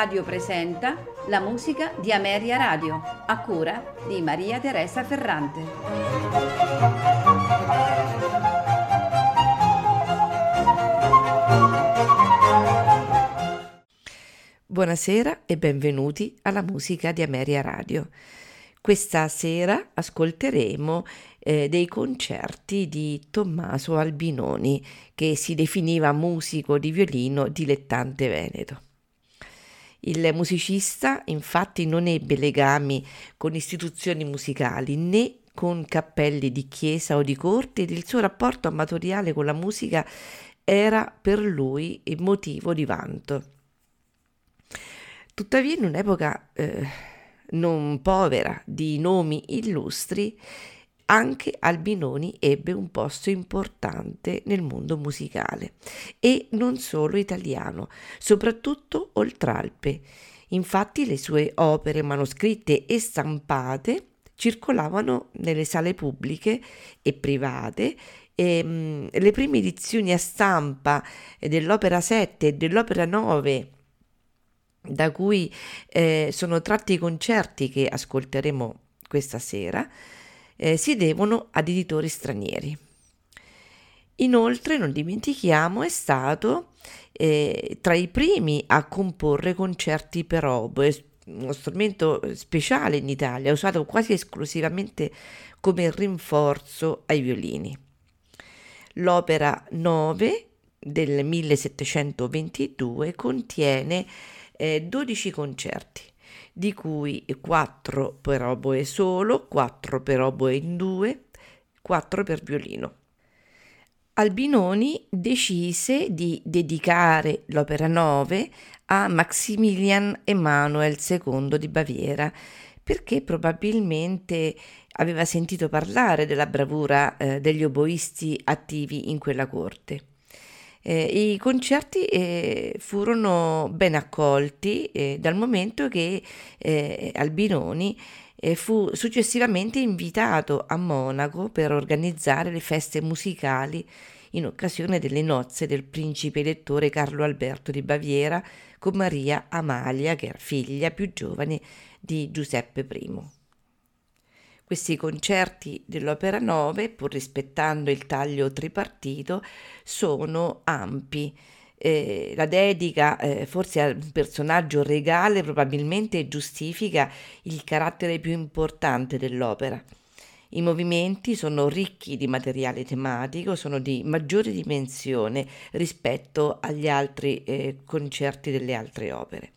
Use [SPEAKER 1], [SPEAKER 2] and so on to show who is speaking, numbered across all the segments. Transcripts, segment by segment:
[SPEAKER 1] Radio presenta la musica di Ameria Radio, a cura di Maria Teresa Ferrante.
[SPEAKER 2] Buonasera e benvenuti alla musica di Ameria Radio. Questa sera ascolteremo eh, dei concerti di Tommaso Albinoni, che si definiva musico di violino dilettante veneto. Il musicista infatti non ebbe legami con istituzioni musicali né con cappelli di chiesa o di corte ed il suo rapporto amatoriale con la musica era per lui motivo di vanto. Tuttavia in un'epoca eh, non povera di nomi illustri, anche Albinoni ebbe un posto importante nel mondo musicale e non solo italiano, soprattutto oltralpe. Infatti le sue opere manoscritte e stampate circolavano nelle sale pubbliche e private e, mh, le prime edizioni a stampa dell'opera 7 e dell'opera 9 da cui eh, sono tratti i concerti che ascolteremo questa sera, eh, si devono ad editori stranieri. Inoltre, non dimentichiamo, è stato eh, tra i primi a comporre concerti per oboe, uno strumento speciale in Italia, usato quasi esclusivamente come rinforzo ai violini. L'opera 9 del 1722 contiene eh, 12 concerti, di cui 4 per oboe solo, 4 per oboe in due, 4 per violino. Albinoni decise di dedicare l'opera 9 a Maximilian Emanuel II di Baviera, perché probabilmente aveva sentito parlare della bravura eh, degli oboisti attivi in quella corte. Eh, I concerti eh, furono ben accolti eh, dal momento che eh, Albinoni eh, fu successivamente invitato a Monaco per organizzare le feste musicali in occasione delle nozze del principe elettore Carlo Alberto di Baviera con Maria Amalia, che era figlia più giovane di Giuseppe I. Questi concerti dell'Opera 9, pur rispettando il taglio tripartito, sono ampi. Eh, la dedica eh, forse a un personaggio regale probabilmente giustifica il carattere più importante dell'opera. I movimenti sono ricchi di materiale tematico, sono di maggiore dimensione rispetto agli altri eh, concerti delle altre opere.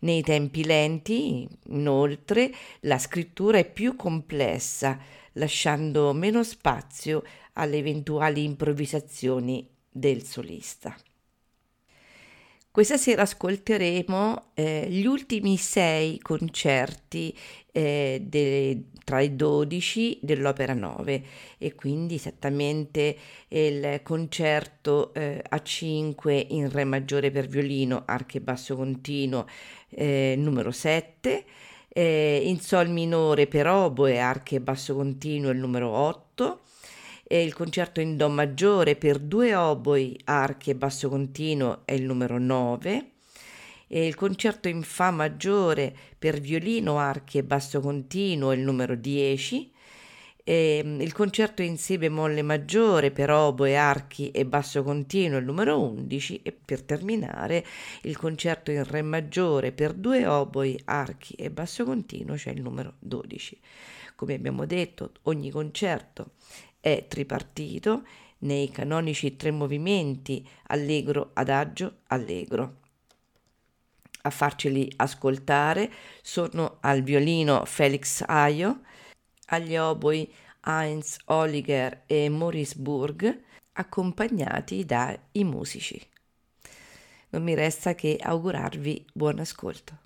[SPEAKER 2] Nei tempi lenti, inoltre, la scrittura è più complessa, lasciando meno spazio alle eventuali improvvisazioni del solista. Questa sera ascolteremo eh, gli ultimi sei concerti eh, de, tra i dodici dell'opera 9 e quindi esattamente il concerto eh, a 5 in Re maggiore per violino, archi e basso continuo eh, numero 7, eh, in Sol minore per oboe, archi e basso continuo il numero 8, e il concerto in Do maggiore per due oboi, archi e basso continuo è il numero 9, e il concerto in Fa maggiore per violino, archi e basso continuo è il numero 10, e ehm, il concerto in Si bemolle maggiore per oboe, archi e basso continuo il numero 11 e per terminare il concerto in Re maggiore per due oboi, archi e basso continuo c'è il numero 12. Come abbiamo detto, ogni concerto è tripartito nei canonici tre movimenti allegro, adagio, allegro. A farceli ascoltare sono al violino Felix Aio, agli oboi Heinz Oliger e Maurice Burg, accompagnati dai musici. Non mi resta che augurarvi buon ascolto.